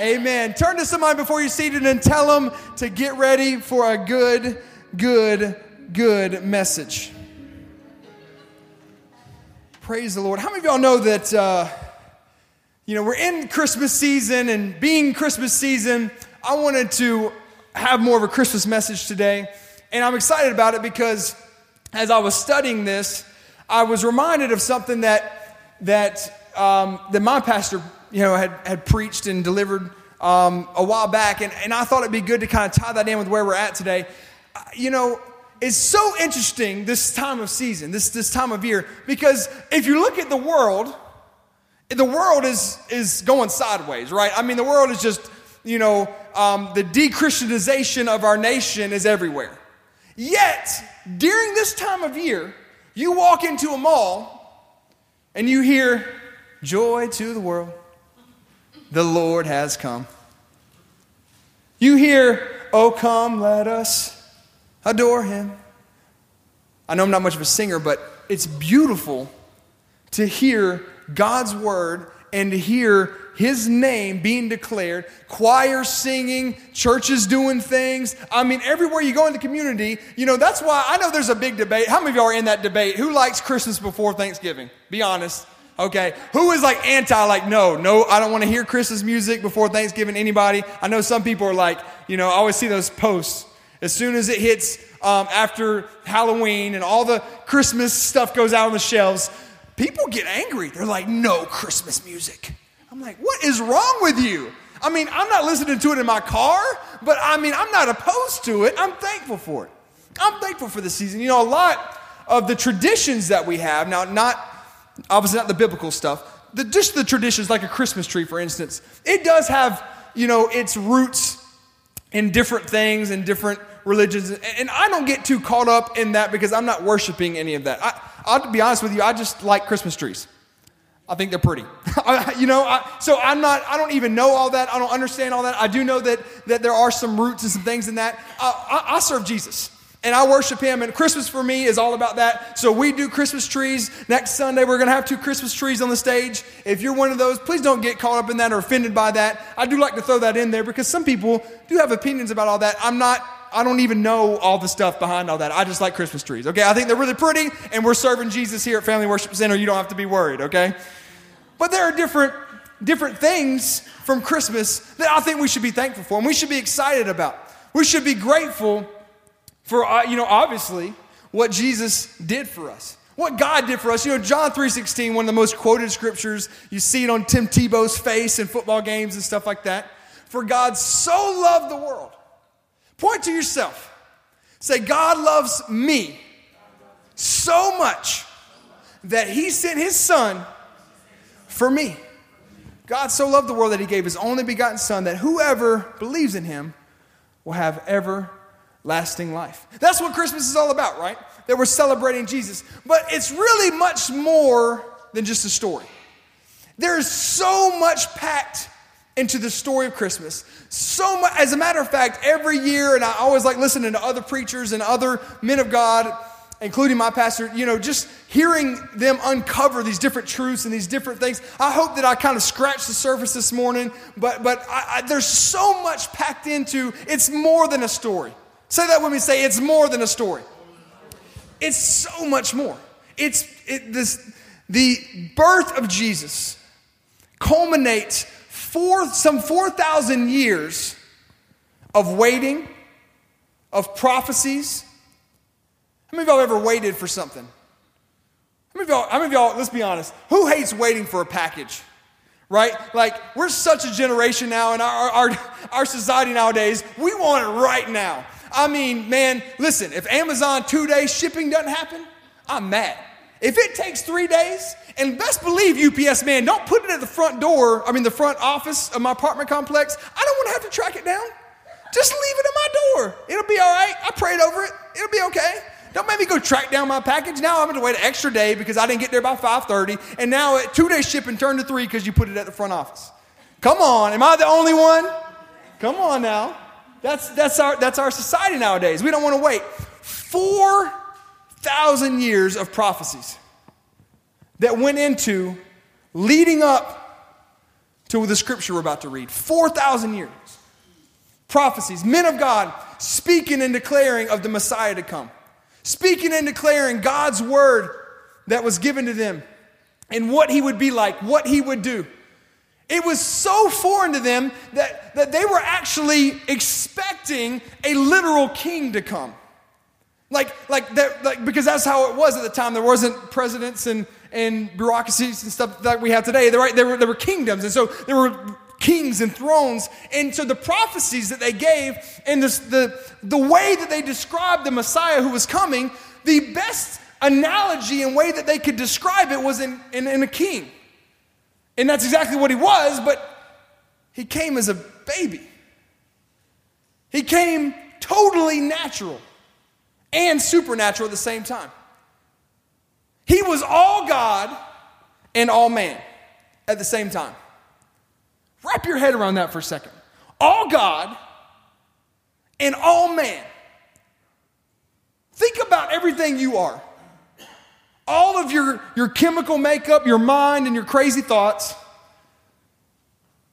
Amen. Turn to somebody before you're seated and tell them to get ready for a good, good, good message. Praise the Lord. How many of y'all know that, uh, you know, we're in Christmas season and being Christmas season, I wanted to have more of a Christmas message today. And I'm excited about it because as I was studying this, I was reminded of something that, that, um, that my pastor, you know, had, had preached and delivered um, a while back. And, and I thought it'd be good to kind of tie that in with where we're at today. Uh, you know, it's so interesting this time of season, this, this time of year, because if you look at the world, the world is, is going sideways, right? I mean, the world is just, you know, um, the de-Christianization of our nation is everywhere. Yet, during this time of year, you walk into a mall and you hear, Joy to the world, the Lord has come. You hear, Oh, come, let us adore him. I know I'm not much of a singer, but it's beautiful to hear God's word and to hear his name being declared, choirs singing, churches doing things. I mean, everywhere you go in the community, you know, that's why I know there's a big debate. How many of y'all are in that debate? Who likes Christmas before Thanksgiving? Be honest. Okay. Who is like anti, like, no, no, I don't want to hear Christmas music before Thanksgiving? Anybody? I know some people are like, you know, I always see those posts. As soon as it hits um, after Halloween and all the Christmas stuff goes out on the shelves, people get angry. They're like, no Christmas music. I'm like, what is wrong with you? I mean, I'm not listening to it in my car, but I mean, I'm not opposed to it. I'm thankful for it. I'm thankful for the season. You know, a lot of the traditions that we have, now, not obviously not the biblical stuff, the, just the traditions, like a Christmas tree, for instance, it does have, you know, its roots in different things and different religions. And I don't get too caught up in that because I'm not worshiping any of that. I, I'll be honest with you, I just like Christmas trees. I think they're pretty. you know, I, so I'm not, I don't even know all that. I don't understand all that. I do know that, that there are some roots and some things in that. I, I, I serve Jesus and I worship him. And Christmas for me is all about that. So we do Christmas trees. Next Sunday, we're going to have two Christmas trees on the stage. If you're one of those, please don't get caught up in that or offended by that. I do like to throw that in there because some people do have opinions about all that. I'm not I don't even know all the stuff behind all that. I just like Christmas trees, okay? I think they're really pretty, and we're serving Jesus here at Family Worship Center. You don't have to be worried, okay? But there are different, different things from Christmas that I think we should be thankful for and we should be excited about. We should be grateful for, uh, you know, obviously, what Jesus did for us. What God did for us. You know, John 3.16, one of the most quoted scriptures. You see it on Tim Tebow's face in football games and stuff like that. For God so loved the world Point to yourself. Say, God loves me so much that he sent his son for me. God so loved the world that he gave his only begotten son that whoever believes in him will have everlasting life. That's what Christmas is all about, right? That we're celebrating Jesus. But it's really much more than just a story. There's so much packed into the story of Christmas. So much, as a matter of fact, every year, and I always like listening to other preachers and other men of God, including my pastor, you know, just hearing them uncover these different truths and these different things. I hope that I kind of scratched the surface this morning, but but I, I, there's so much packed into. It's more than a story. Say that with me. Say it's more than a story. It's so much more. It's it, this the birth of Jesus culminates four, some 4,000 years of waiting, of prophecies. How many of y'all ever waited for something? How many of y'all, how many of y'all, let's be honest, who hates waiting for a package? Right? Like, we're such a generation now in our, our, our society nowadays, we want it right now. I mean, man, listen, if Amazon two day shipping doesn't happen, I'm mad. If it takes three days, and best believe UPS man, don't put it at the front door, I mean the front office of my apartment complex. I don't want to have to track it down. Just leave it at my door. It'll be all right. I prayed over it. It'll be okay. Don't make me go track down my package. Now I'm going to wait an extra day because I didn't get there by 5:30, and now two day shipping turned to three because you put it at the front office. Come on, am I the only one? Come on now. That's that's our that's our society nowadays. We don't want to wait. Four thousand years of prophecies that went into leading up to the scripture we're about to read 4,000 years. Prophecies, men of God speaking and declaring of the Messiah to come, speaking and declaring God's word that was given to them and what he would be like, what he would do. It was so foreign to them that, that they were actually expecting a literal king to come. Like, like that, like, because that's how it was at the time. There wasn't presidents and, and bureaucracies and stuff that we have today. There, there, were, there were kingdoms. And so there were kings and thrones. And so the prophecies that they gave and this, the, the way that they described the Messiah who was coming, the best analogy and way that they could describe it was in, in, in a king. And that's exactly what he was, but he came as a baby. He came totally natural and supernatural at the same time. He was all God and all man at the same time. Wrap your head around that for a second. All God and all man. Think about everything you are. All of your, your chemical makeup, your mind, and your crazy thoughts.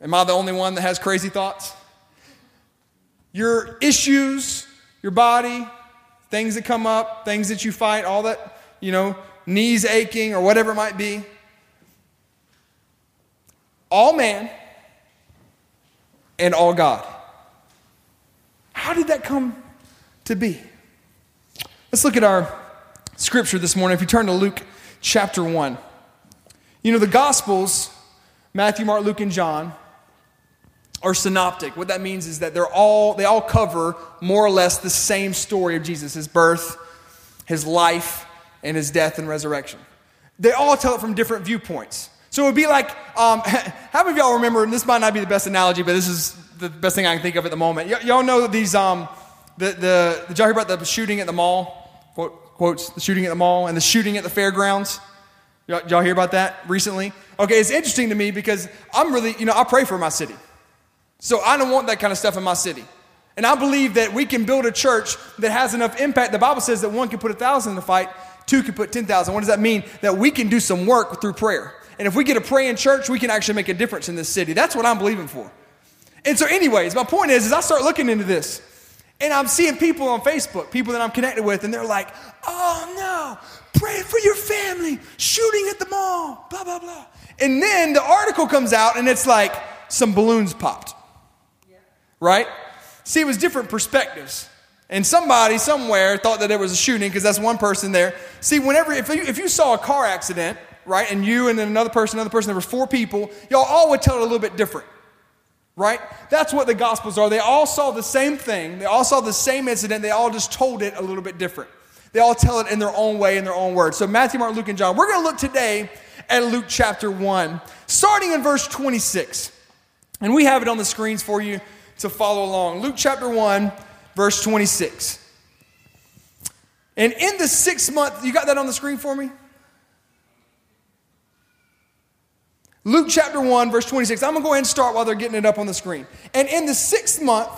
Am I the only one that has crazy thoughts? Your issues, your body, things that come up, things that you fight, all that, you know, knees aching or whatever it might be. All man and all God. How did that come to be? Let's look at our scripture this morning. If you turn to Luke chapter 1, you know, the Gospels, Matthew, Mark, Luke, and John, are synoptic. What that means is that they're all, they all cover more or less the same story of Jesus his birth, his life, and his death and resurrection. They all tell it from different viewpoints. So it would be like, um, how many of y'all remember, and this might not be the best analogy, but this is the best thing I can think of at the moment. Y- y'all know these, um, the, the, y'all hear about the shooting at the mall? Quotes, the shooting at the mall and the shooting at the fairgrounds? Y'all, y'all hear about that recently? Okay, it's interesting to me because I'm really, you know, I pray for my city. So I don't want that kind of stuff in my city. And I believe that we can build a church that has enough impact. The Bible says that one can put a thousand in the fight, two can put 10,000. What does that mean? That we can do some work through prayer. And if we get to pray in church, we can actually make a difference in this city. That's what I'm believing for. And so, anyways, my point is, is I start looking into this, and I'm seeing people on Facebook, people that I'm connected with, and they're like, "Oh no, pray for your family, shooting at the mall, blah blah blah." And then the article comes out, and it's like some balloons popped, right? See, it was different perspectives. And somebody somewhere thought that there was a shooting because that's one person there. See, whenever, if you, if you saw a car accident, right? And you and then another person, another person, there were four people. Y'all all would tell it a little bit different, right? That's what the Gospels are. They all saw the same thing, they all saw the same incident, they all just told it a little bit different. They all tell it in their own way, in their own words. So Matthew, Mark, Luke, and John. We're going to look today at Luke chapter 1, starting in verse 26. And we have it on the screens for you to follow along. Luke chapter 1, verse 26. And in the sixth month, you got that on the screen for me? Luke chapter 1, verse 26. I'm going to go ahead and start while they're getting it up on the screen. And in the sixth month,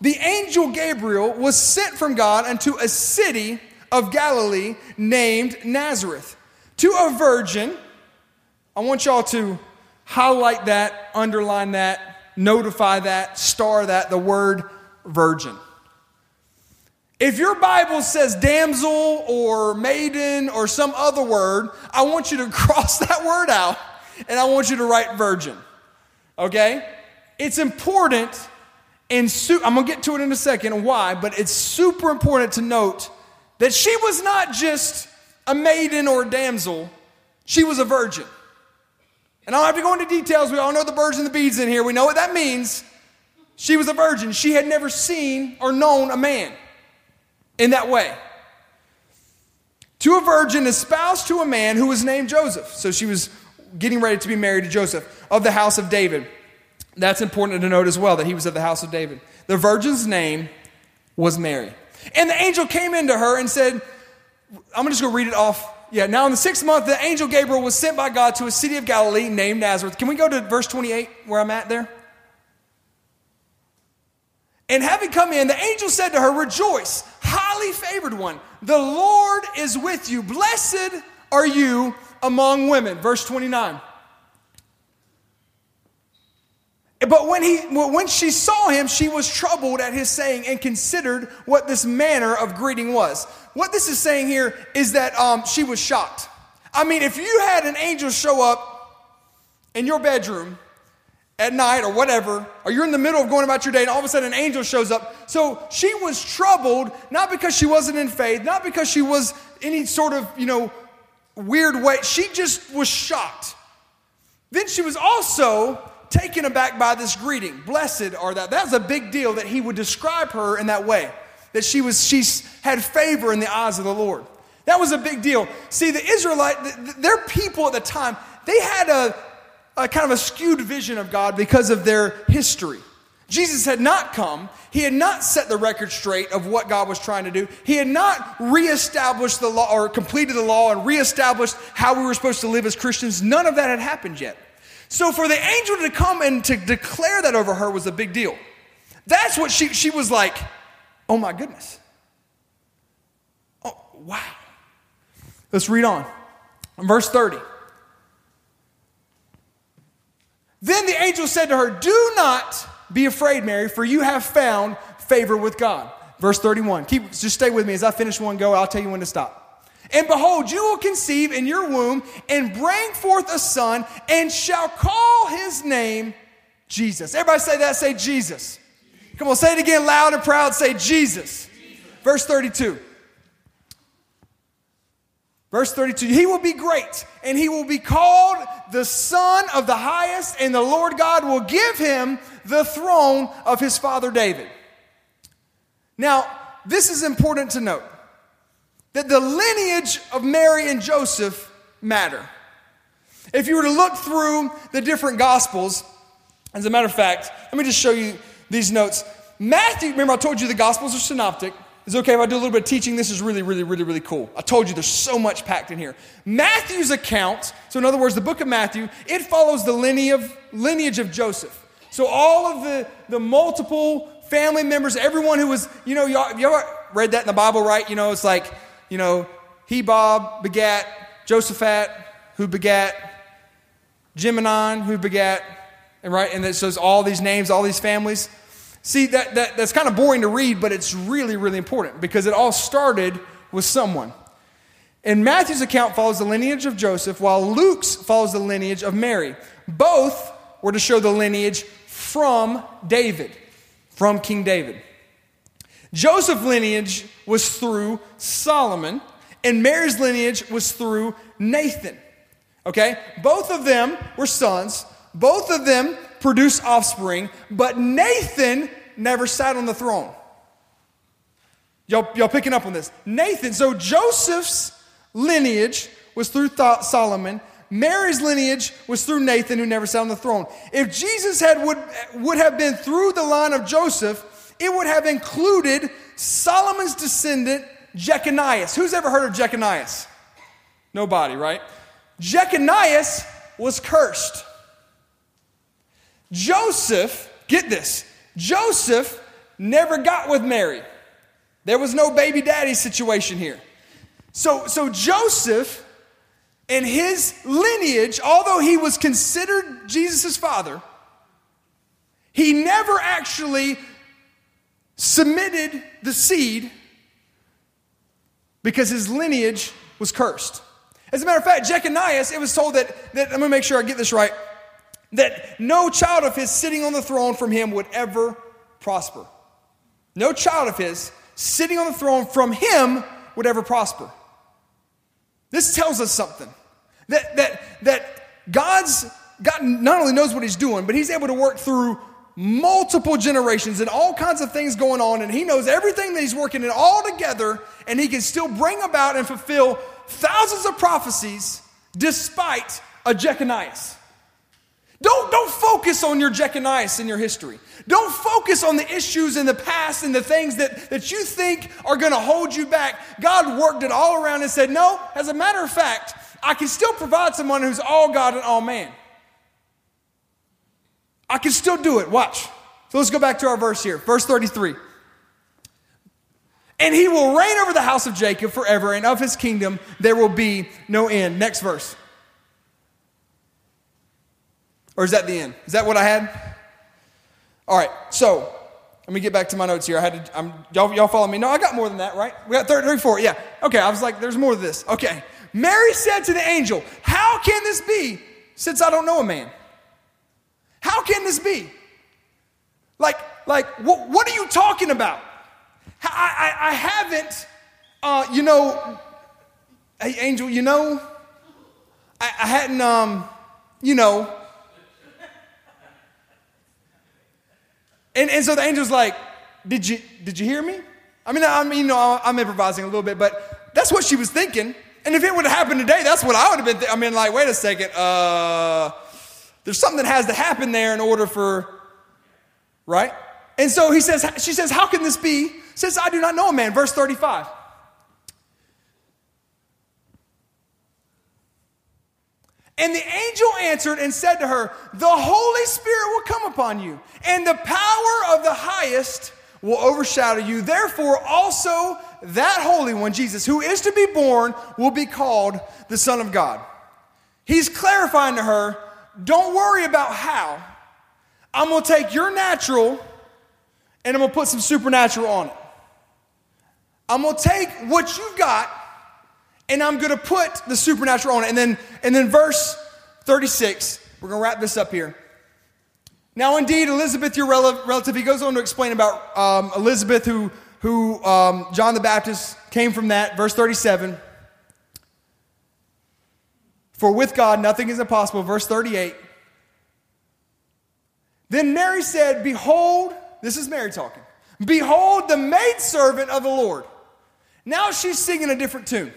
the angel Gabriel was sent from God unto a city of Galilee named Nazareth to a virgin. I want y'all to highlight that, underline that, notify that, star that, the word virgin. If your Bible says damsel or maiden or some other word, I want you to cross that word out and I want you to write virgin. Okay? It's important, and su- I'm gonna get to it in a second why, but it's super important to note that she was not just a maiden or a damsel, she was a virgin. And I don't have to go into details. We all know the birds and the beads in here. We know what that means. She was a virgin. She had never seen or known a man in that way. To a virgin espoused to a man who was named Joseph. So she was getting ready to be married to Joseph of the house of David. That's important to note as well that he was of the house of David. The virgin's name was Mary. And the angel came into her and said, I'm just going to just go read it off. Yeah, now in the sixth month, the angel Gabriel was sent by God to a city of Galilee named Nazareth. Can we go to verse 28 where I'm at there? And having come in, the angel said to her, Rejoice, highly favored one, the Lord is with you. Blessed are you among women. Verse 29. But when, he, when she saw him, she was troubled at his saying and considered what this manner of greeting was. What this is saying here is that um, she was shocked. I mean, if you had an angel show up in your bedroom at night or whatever, or you're in the middle of going about your day and all of a sudden an angel shows up. So she was troubled, not because she wasn't in faith, not because she was any sort of, you know, weird way. She just was shocked. Then she was also taken aback by this greeting. Blessed are that. That was a big deal that he would describe her in that way. That she was, she had favor in the eyes of the Lord. That was a big deal. See, the Israelite, their people at the time, they had a, a kind of a skewed vision of God because of their history. Jesus had not come. He had not set the record straight of what God was trying to do. He had not reestablished the law or completed the law and reestablished how we were supposed to live as Christians. None of that had happened yet. So for the angel to come and to declare that over her was a big deal. That's what she, she was like, oh my goodness. Oh, wow. Let's read on. Verse 30. Then the angel said to her, Do not be afraid, Mary, for you have found favor with God. Verse 31. Keep just stay with me as I finish one go, I'll tell you when to stop. And behold, you will conceive in your womb and bring forth a son and shall call his name Jesus. Everybody say that, say Jesus. Come on, say it again loud and proud, say Jesus. Jesus. Verse 32. Verse 32 He will be great, and he will be called the Son of the Highest, and the Lord God will give him the throne of his father David. Now, this is important to note that the lineage of Mary and Joseph matter. If you were to look through the different gospels, as a matter of fact, let me just show you these notes. Matthew, remember I told you the gospels are synoptic. Is okay if I do a little bit of teaching? This is really, really, really, really cool. I told you there's so much packed in here. Matthew's account, so in other words, the book of Matthew, it follows the lineage of, Joseph. So all of the, the multiple family members, everyone who was, you know, y'all, you ever read that in the Bible, right? You know, it's like you know, Hobab begat Josaphat, who begat Jiminon, who begat, and right, and it says all these names, all these families. See, that, that, that's kind of boring to read, but it's really, really important because it all started with someone. And Matthew's account follows the lineage of Joseph, while Luke's follows the lineage of Mary. Both were to show the lineage from David, from King David. Joseph's lineage was through Solomon, and Mary's lineage was through Nathan. Okay? Both of them were sons, both of them produced offspring, but Nathan never sat on the throne. Y'all, y'all picking up on this? Nathan, so Joseph's lineage was through Th- Solomon. Mary's lineage was through Nathan, who never sat on the throne. If Jesus had would, would have been through the line of Joseph, it would have included Solomon's descendant, Jeconias. Who's ever heard of Jeconias? Nobody, right? Jeconias was cursed. Joseph, get this, Joseph never got with Mary. There was no baby daddy situation here. So, so Joseph and his lineage, although he was considered Jesus' father, he never actually submitted the seed because his lineage was cursed. As a matter of fact, Jeconias, it was told that, that, let me make sure I get this right, that no child of his sitting on the throne from him would ever prosper. No child of his sitting on the throne from him would ever prosper. This tells us something that, that, that God's, God not only knows what he's doing, but he's able to work through multiple generations and all kinds of things going on, and he knows everything that he's working in all together, and he can still bring about and fulfill thousands of prophecies despite a Jeconias. Don't, don't focus on your Jeconias in your history. Don't focus on the issues in the past and the things that, that you think are going to hold you back. God worked it all around and said, No, as a matter of fact, I can still provide someone who's all God and all man. I can still do it. Watch. So let's go back to our verse here. Verse 33. And he will reign over the house of Jacob forever, and of his kingdom there will be no end. Next verse. Or is that the end? Is that what I had? All right, so let me get back to my notes here. I had to, I'm, y'all, y'all follow me? No, I got more than that, right? We got 30, 34, yeah. Okay, I was like, there's more to this. Okay. Mary said to the angel, How can this be since I don't know a man? How can this be? Like, like what, what are you talking about? I, I, I haven't, uh, you know, hey, angel, you know, I, I hadn't, um, you know. And, and so the angel's like, did you, did you hear me? I mean, I mean, you know, I'm improvising a little bit, but that's what she was thinking. And if it would have happened today, that's what I would have been. I mean, like, wait a second. Uh, there's something that has to happen there in order for, right? And so he says, she says, how can this be? Says, I do not know a man. Verse 35. And the angel answered and said to her, The Holy Spirit will come upon you, and the power of the highest will overshadow you. Therefore, also that Holy One, Jesus, who is to be born, will be called the Son of God. He's clarifying to her, Don't worry about how. I'm going to take your natural and I'm going to put some supernatural on it. I'm going to take what you've got and I'm going to put the supernatural on it. And then, and then verse 36, we're going to wrap this up here. Now, indeed, Elizabeth, your relative, he goes on to explain about um, Elizabeth, who, who um, John the Baptist came from that. Verse 37. For with God nothing is impossible. Verse 38. Then Mary said, Behold, this is Mary talking. Behold, the maidservant of the Lord. Now she's singing a different tune.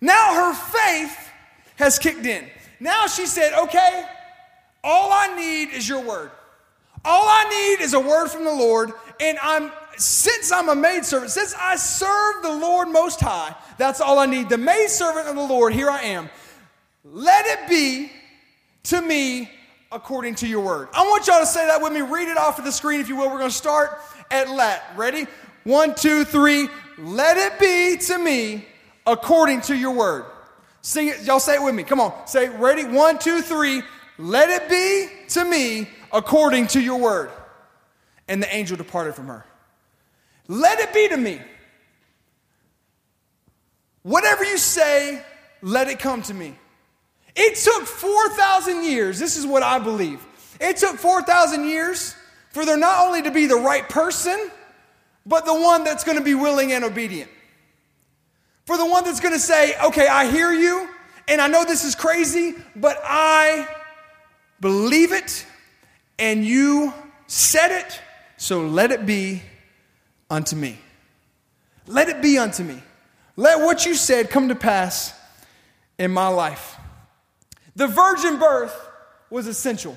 Now her faith has kicked in. Now she said, okay, all I need is your word. All I need is a word from the Lord, and I'm since I'm a maidservant, since I serve the Lord most high, that's all I need. The maidservant of the Lord, here I am. Let it be to me according to your word. I want y'all to say that with me. Read it off of the screen, if you will. We're going to start at let. Ready? One, two, three. Let it be to me according to your word. It. Y'all say it with me. Come on. Say, ready? One, two, three. Let it be to me according to your word. And the angel departed from her. Let it be to me. Whatever you say, let it come to me. It took 4,000 years. This is what I believe. It took 4,000 years for there not only to be the right person, but the one that's going to be willing and obedient. For the one that's going to say, okay, I hear you, and I know this is crazy, but I believe it, and you said it, so let it be unto me. Let it be unto me. Let what you said come to pass in my life. The virgin birth was essential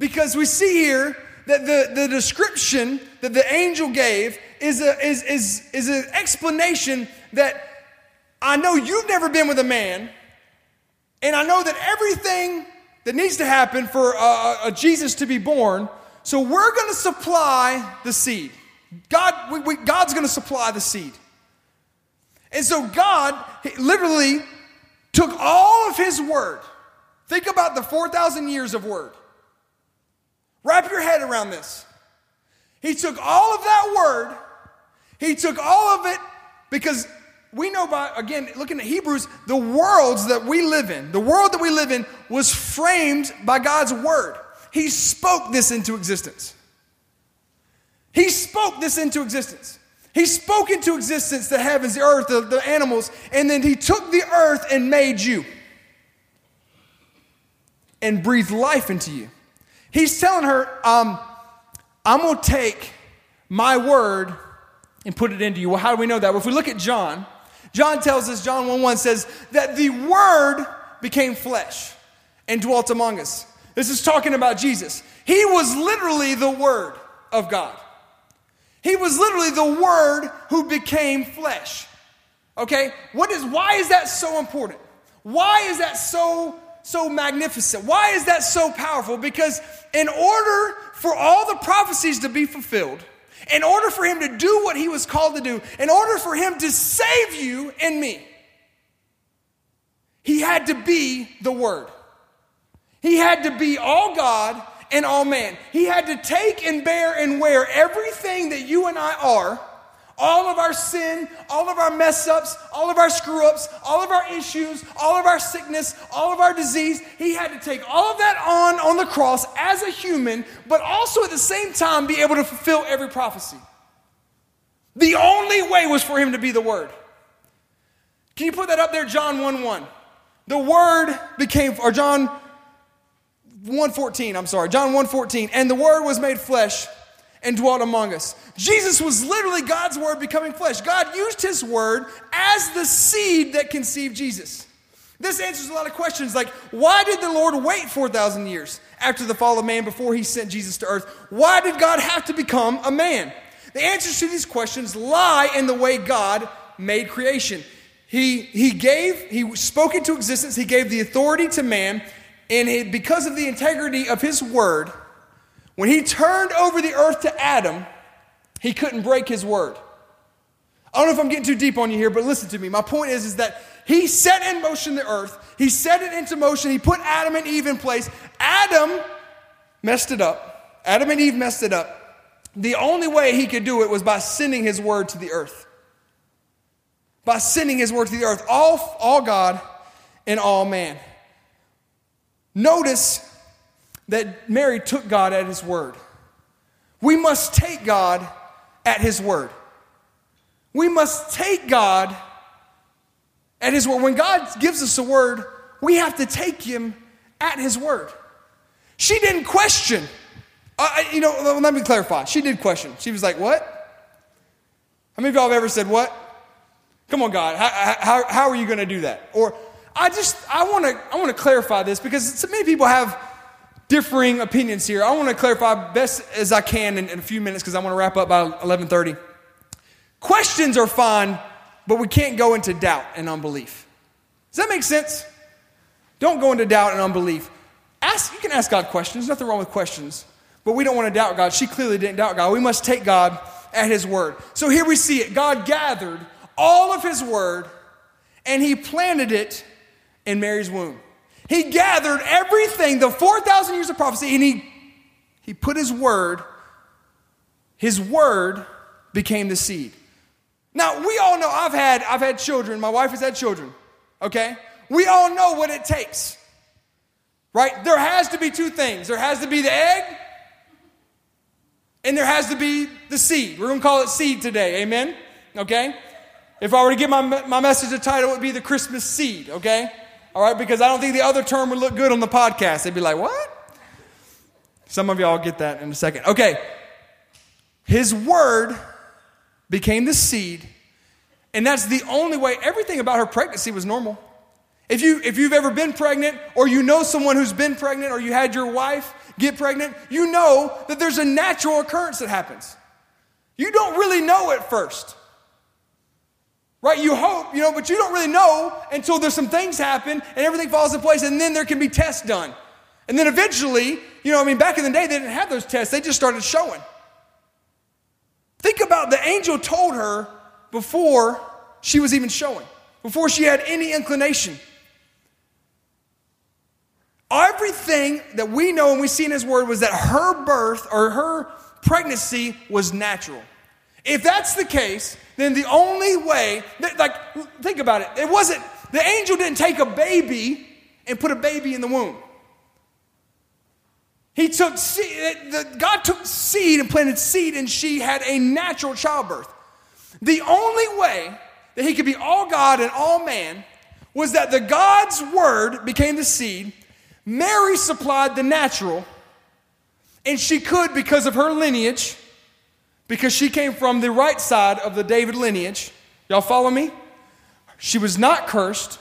because we see here that the, the description that the angel gave is, a, is, is, is an explanation that I know you've never been with a man, and I know that everything that needs to happen for a, a Jesus to be born, so we're going to supply the seed. God, we, we, God's going to supply the seed. And so God literally took all of his word Think about the 4,000 years of word. Wrap your head around this. He took all of that word, he took all of it because we know by, again, looking at Hebrews, the worlds that we live in, the world that we live in was framed by God's word. He spoke this into existence. He spoke this into existence. He spoke into existence the heavens, the earth, the, the animals, and then he took the earth and made you and breathed life into you. He's telling her, um, I'm going to take my word and put it into you. Well, how do we know that? Well, if we look at John, John tells us, John 1 1 says, that the word became flesh and dwelt among us. This is talking about Jesus. He was literally the word of God. He was literally the word who became flesh. Okay? What is why is that so important? Why is that so so magnificent? Why is that so powerful? Because in order for all the prophecies to be fulfilled, in order for him to do what he was called to do, in order for him to save you and me, he had to be the Word. He had to be all God and all man. He had to take and bear and wear everything that you and I are all of our sin, all of our mess ups, all of our screw ups, all of our issues, all of our sickness, all of our disease. He had to take all of that on on the cross as a human, but also at the same time be able to fulfill every prophecy. The only way was for him to be the Word. Can you put that up there, John 1 1? The Word became, or John 114, I'm sorry, John 114, and the Word was made flesh and dwelt among us. Jesus was literally God's word becoming flesh. God used his word as the seed that conceived Jesus. This answers a lot of questions like why did the Lord wait 4,000 years after the fall of man before he sent Jesus to earth? Why did God have to become a man? The answers to these questions lie in the way God made creation. He, he gave, he spoke into existence, he gave the authority to man, and because of the integrity of his word, when he turned over the earth to Adam, he couldn't break his word. I don't know if I'm getting too deep on you here, but listen to me. My point is, is that he set in motion the earth, he set it into motion, he put Adam and Eve in place. Adam messed it up. Adam and Eve messed it up. The only way he could do it was by sending his word to the earth. By sending his word to the earth, all, all God and all man. Notice that Mary took God at his word. We must take God at his word. We must take God at his word. When God gives us a word, we have to take him at his word. She didn't question. Uh, you know, let me clarify. She did question. She was like, What? How many of y'all have ever said, What? Come on, God, how, how, how are you going to do that? Or I just, I want to I want to clarify this because so many people have differing opinions here. I want to clarify best as I can in, in a few minutes because I want to wrap up by 11:30. Questions are fine, but we can't go into doubt and unbelief. Does that make sense? Don't go into doubt and unbelief. Ask, you can ask God questions. There's nothing wrong with questions, but we don't want to doubt God. She clearly didn't doubt God. We must take God at His word. So here we see it. God gathered all of His word and He planted it in Mary's womb. He gathered everything, the 4,000 years of prophecy, and he, he put his word, his word became the seed. Now, we all know I've had, I've had children, my wife has had children, okay? We all know what it takes, right? There has to be two things there has to be the egg, and there has to be the seed. We're gonna call it seed today, amen? Okay? If I were to give my, my message a title, it would be the Christmas seed, okay? All right, because I don't think the other term would look good on the podcast. They'd be like, what? Some of y'all get that in a second. Okay. His word became the seed, and that's the only way. Everything about her pregnancy was normal. If, you, if you've ever been pregnant, or you know someone who's been pregnant, or you had your wife get pregnant, you know that there's a natural occurrence that happens. You don't really know at first. Right? You hope, you know, but you don't really know until there's some things happen and everything falls in place, and then there can be tests done. And then eventually, you know, I mean, back in the day, they didn't have those tests, they just started showing. Think about the angel told her before she was even showing, before she had any inclination. Everything that we know and we see in His Word was that her birth or her pregnancy was natural. If that's the case, then the only way, that, like, think about it. It wasn't, the angel didn't take a baby and put a baby in the womb. He took seed, God took seed and planted seed, and she had a natural childbirth. The only way that he could be all God and all man was that the God's word became the seed. Mary supplied the natural, and she could, because of her lineage, because she came from the right side of the David lineage. Y'all follow me? She was not cursed.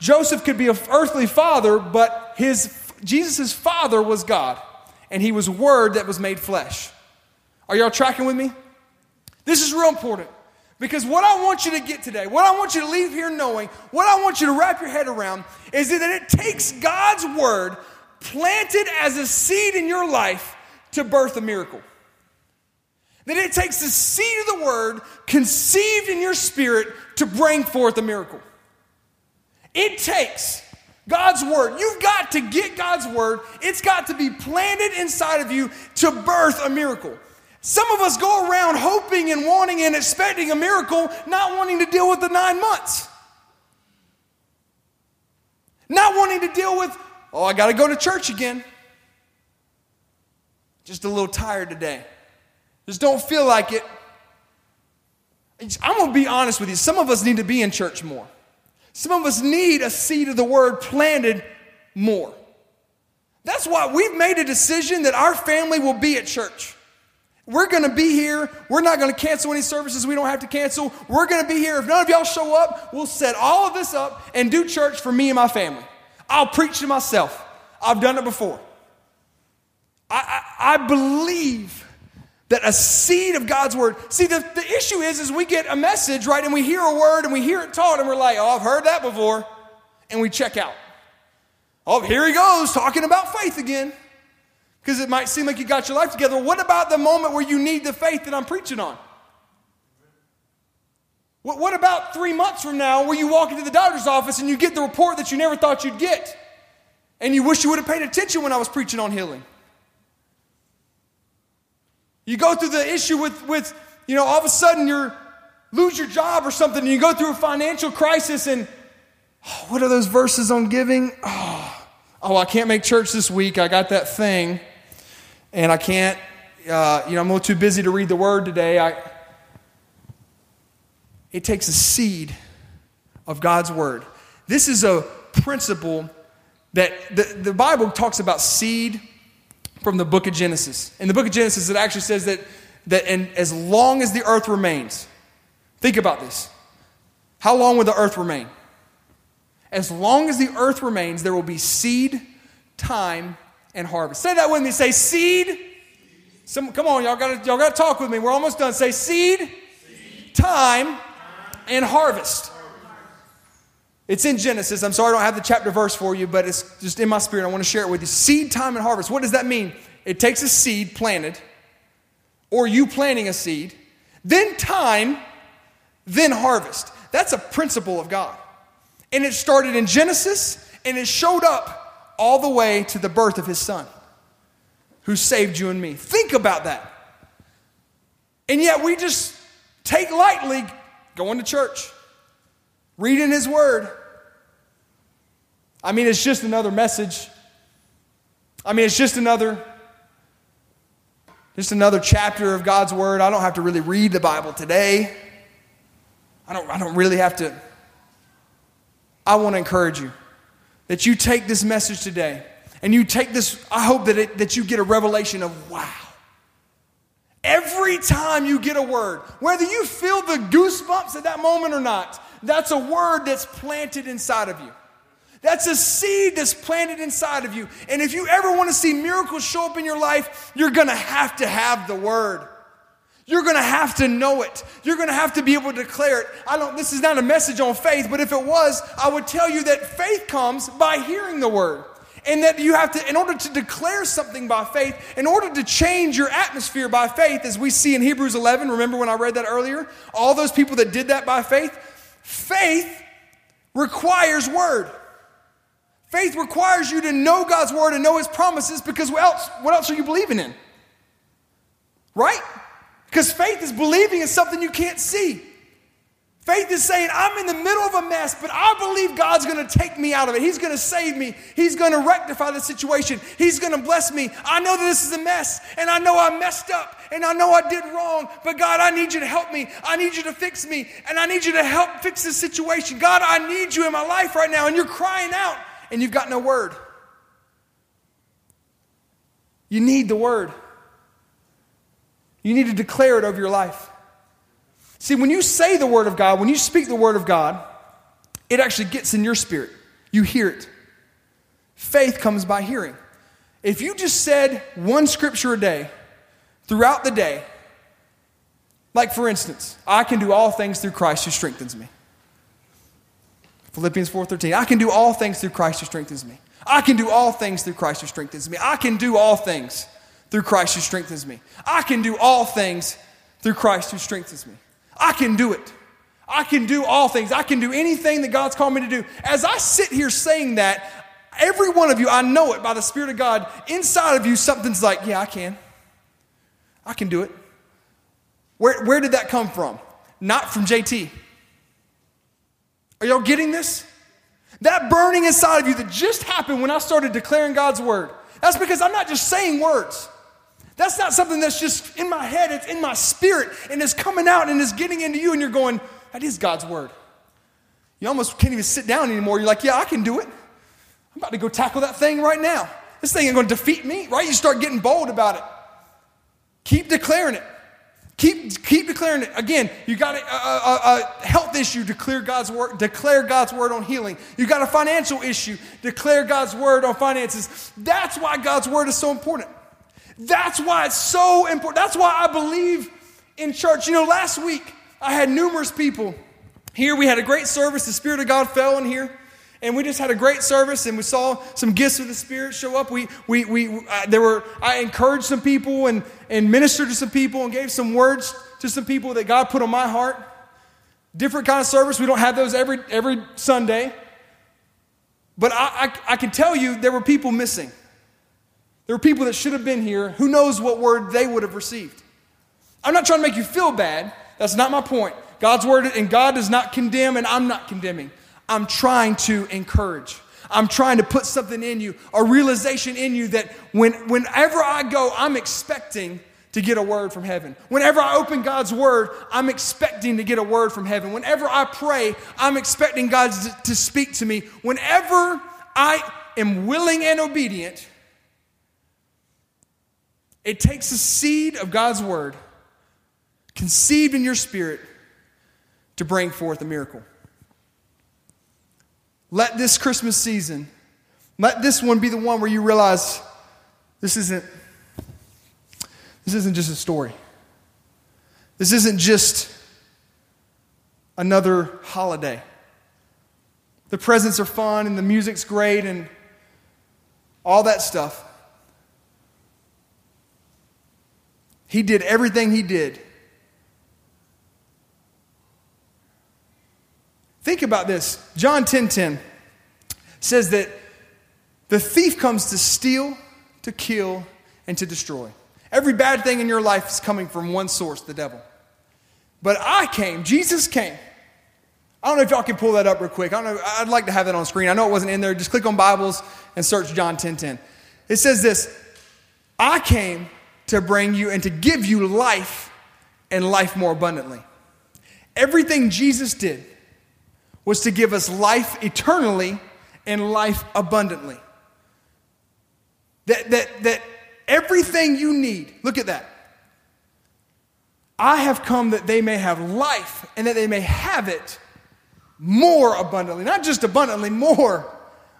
Joseph could be an earthly father, but his Jesus' father was God, and he was word that was made flesh. Are y'all tracking with me? This is real important because what I want you to get today, what I want you to leave here knowing, what I want you to wrap your head around is that it takes God's word planted as a seed in your life to birth a miracle. That it takes the seed of the word conceived in your spirit to bring forth a miracle. It takes God's word. You've got to get God's word. It's got to be planted inside of you to birth a miracle. Some of us go around hoping and wanting and expecting a miracle, not wanting to deal with the nine months. Not wanting to deal with, oh, I got to go to church again. Just a little tired today. Just don't feel like it. I'm going to be honest with you. Some of us need to be in church more. Some of us need a seed of the word planted more. That's why we've made a decision that our family will be at church. We're going to be here. We're not going to cancel any services we don't have to cancel. We're going to be here. If none of y'all show up, we'll set all of this up and do church for me and my family. I'll preach to myself. I've done it before. I, I, I believe that a seed of God's word. See, the, the issue is, is we get a message, right, and we hear a word and we hear it taught, and we're like, oh, I've heard that before, and we check out. Oh, here he goes talking about faith again. Because it might seem like you got your life together. What about the moment where you need the faith that I'm preaching on? What, what about three months from now where you walk into the doctor's office and you get the report that you never thought you'd get? And you wish you would have paid attention when I was preaching on healing. You go through the issue with, with you know, all of a sudden you lose your job or something, and you go through a financial crisis, and oh, what are those verses on giving? Oh, oh, I can't make church this week. I got that thing, and I can't, uh, you know, I'm a little too busy to read the word today. I, it takes a seed of God's word. This is a principle that the, the Bible talks about seed from the book of Genesis. In the book of Genesis, it actually says that, that in, as long as the earth remains, think about this. How long will the earth remain? As long as the earth remains, there will be seed, time, and harvest. Say that with me. Say seed. Some, come on, y'all got y'all to talk with me. We're almost done. Say seed, seed. time, and harvest. It's in Genesis. I'm sorry I don't have the chapter verse for you, but it's just in my spirit. I want to share it with you. Seed time and harvest. What does that mean? It takes a seed planted, or you planting a seed, then time, then harvest. That's a principle of God. And it started in Genesis, and it showed up all the way to the birth of his son, who saved you and me. Think about that. And yet we just take lightly going to church, reading his word, I mean, it's just another message. I mean, it's just another just another chapter of God's word. I don't have to really read the Bible today. I don't, I don't really have to. I want to encourage you that you take this message today and you take this, I hope that, it, that you get a revelation of wow. Every time you get a word, whether you feel the goosebumps at that moment or not, that's a word that's planted inside of you. That's a seed that's planted inside of you. And if you ever want to see miracles show up in your life, you're going to have to have the word. You're going to have to know it. You're going to have to be able to declare it. I don't this is not a message on faith, but if it was, I would tell you that faith comes by hearing the word. And that you have to in order to declare something by faith, in order to change your atmosphere by faith as we see in Hebrews 11, remember when I read that earlier? All those people that did that by faith, faith requires word. Faith requires you to know God's word and know his promises because what else, what else are you believing in? Right? Because faith is believing in something you can't see. Faith is saying, I'm in the middle of a mess, but I believe God's gonna take me out of it. He's gonna save me. He's gonna rectify the situation. He's gonna bless me. I know that this is a mess, and I know I messed up, and I know I did wrong, but God, I need you to help me. I need you to fix me, and I need you to help fix this situation. God, I need you in my life right now, and you're crying out and you've got no word. You need the word. You need to declare it over your life. See, when you say the word of God, when you speak the word of God, it actually gets in your spirit. You hear it. Faith comes by hearing. If you just said one scripture a day throughout the day, like for instance, I can do all things through Christ who strengthens me. Philippians 4:13. I can do all things through Christ who strengthens me. I can do all things through Christ who strengthens me. I can do all things through Christ who strengthens me. I can do all things through Christ who strengthens me. I can do it. I can do all things. I can do anything that God's called me to do. As I sit here saying that, every one of you, I know it by the Spirit of God, inside of you, something's like, yeah, I can. I can do it. Where, where did that come from? Not from JT. Are y'all getting this? That burning inside of you that just happened when I started declaring God's word. That's because I'm not just saying words. That's not something that's just in my head, it's in my spirit and it's coming out and it's getting into you, and you're going, that is God's word. You almost can't even sit down anymore. You're like, yeah, I can do it. I'm about to go tackle that thing right now. This thing ain't to defeat me, right? You start getting bold about it. Keep declaring it. Keep, keep declaring it. Again, you got a, a, a, health issue, declare God's word, declare God's word on healing. You got a financial issue, declare God's word on finances. That's why God's word is so important. That's why it's so important. That's why I believe in church. You know, last week I had numerous people here. We had a great service. The Spirit of God fell in here. And we just had a great service, and we saw some gifts of the Spirit show up. We, we, we, there were, I encouraged some people and, and ministered to some people and gave some words to some people that God put on my heart. Different kind of service. We don't have those every, every Sunday. But I, I, I can tell you there were people missing. There were people that should have been here. Who knows what word they would have received? I'm not trying to make you feel bad. That's not my point. God's word, and God does not condemn, and I'm not condemning. I'm trying to encourage. I'm trying to put something in you, a realization in you that when, whenever I go, I'm expecting to get a word from heaven. Whenever I open God's word, I'm expecting to get a word from heaven. Whenever I pray, I'm expecting God to, to speak to me. Whenever I am willing and obedient, it takes a seed of God's word conceived in your spirit to bring forth a miracle. Let this Christmas season, let this one be the one where you realize this isn't this isn't just a story. This isn't just another holiday. The presents are fun and the music's great and all that stuff. He did everything he did. Think about this. John 10:10 10, 10 says that the thief comes to steal, to kill, and to destroy. Every bad thing in your life is coming from one source, the devil. But I came, Jesus came. I don't know if y'all can pull that up real quick. I don't know, I'd like to have that on screen. I know it wasn't in there. Just click on Bibles and search John 10:10. 10, 10. It says this: I came to bring you and to give you life and life more abundantly. Everything Jesus did was to give us life eternally and life abundantly. That, that, that everything you need, look at that. I have come that they may have life and that they may have it more abundantly. Not just abundantly, more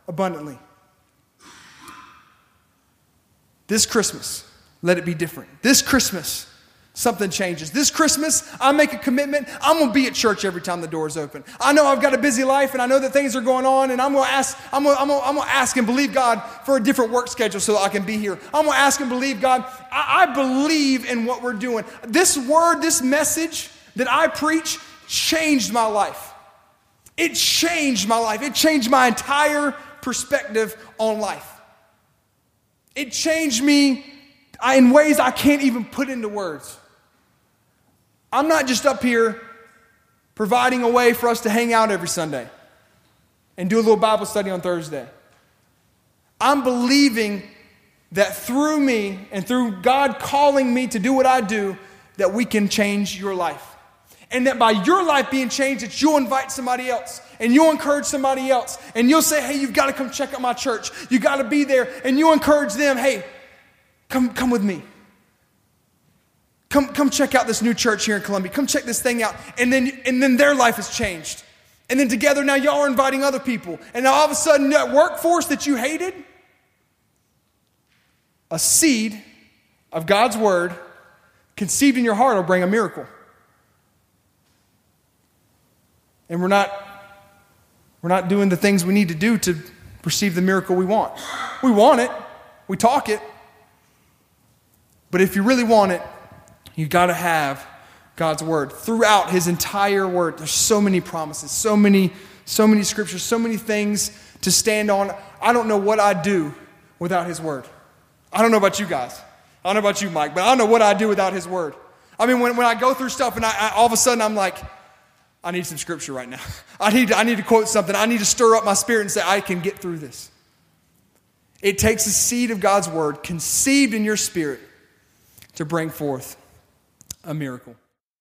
abundantly. This Christmas, let it be different. This Christmas, something changes. This Christmas, I make a commitment. I'm going to be at church every time the doors open. I know I've got a busy life and I know that things are going on, and I'm going to ask, I'm going to, I'm going to, I'm going to ask and believe God for a different work schedule so I can be here. I'm going to ask and believe God. I, I believe in what we're doing. This word, this message that I preach changed my life. It changed my life. It changed my entire perspective on life. It changed me in ways I can't even put into words. I'm not just up here providing a way for us to hang out every Sunday and do a little Bible study on Thursday. I'm believing that through me and through God calling me to do what I do, that we can change your life. And that by your life being changed, that you'll invite somebody else and you'll encourage somebody else. And you'll say, hey, you've got to come check out my church. You got to be there. And you encourage them, hey, come, come with me. Come, come check out this new church here in Columbia. Come check this thing out. And then, and then their life has changed. And then together now y'all are inviting other people. And now all of a sudden, that workforce that you hated, a seed of God's word conceived in your heart will bring a miracle. And we're not, we're not doing the things we need to do to receive the miracle we want. We want it, we talk it. But if you really want it, you got to have God's word. Throughout his entire word, there's so many promises, so many, so many scriptures, so many things to stand on. I don't know what I'd do without His Word. I don't know about you guys. I don't know about you, Mike, but I don't know what I'd do without His Word. I mean, when, when I go through stuff and I, I, all of a sudden I'm like, I need some scripture right now. I need, I need to quote something. I need to stir up my spirit and say, I can get through this. It takes the seed of God's word conceived in your spirit to bring forth a miracle.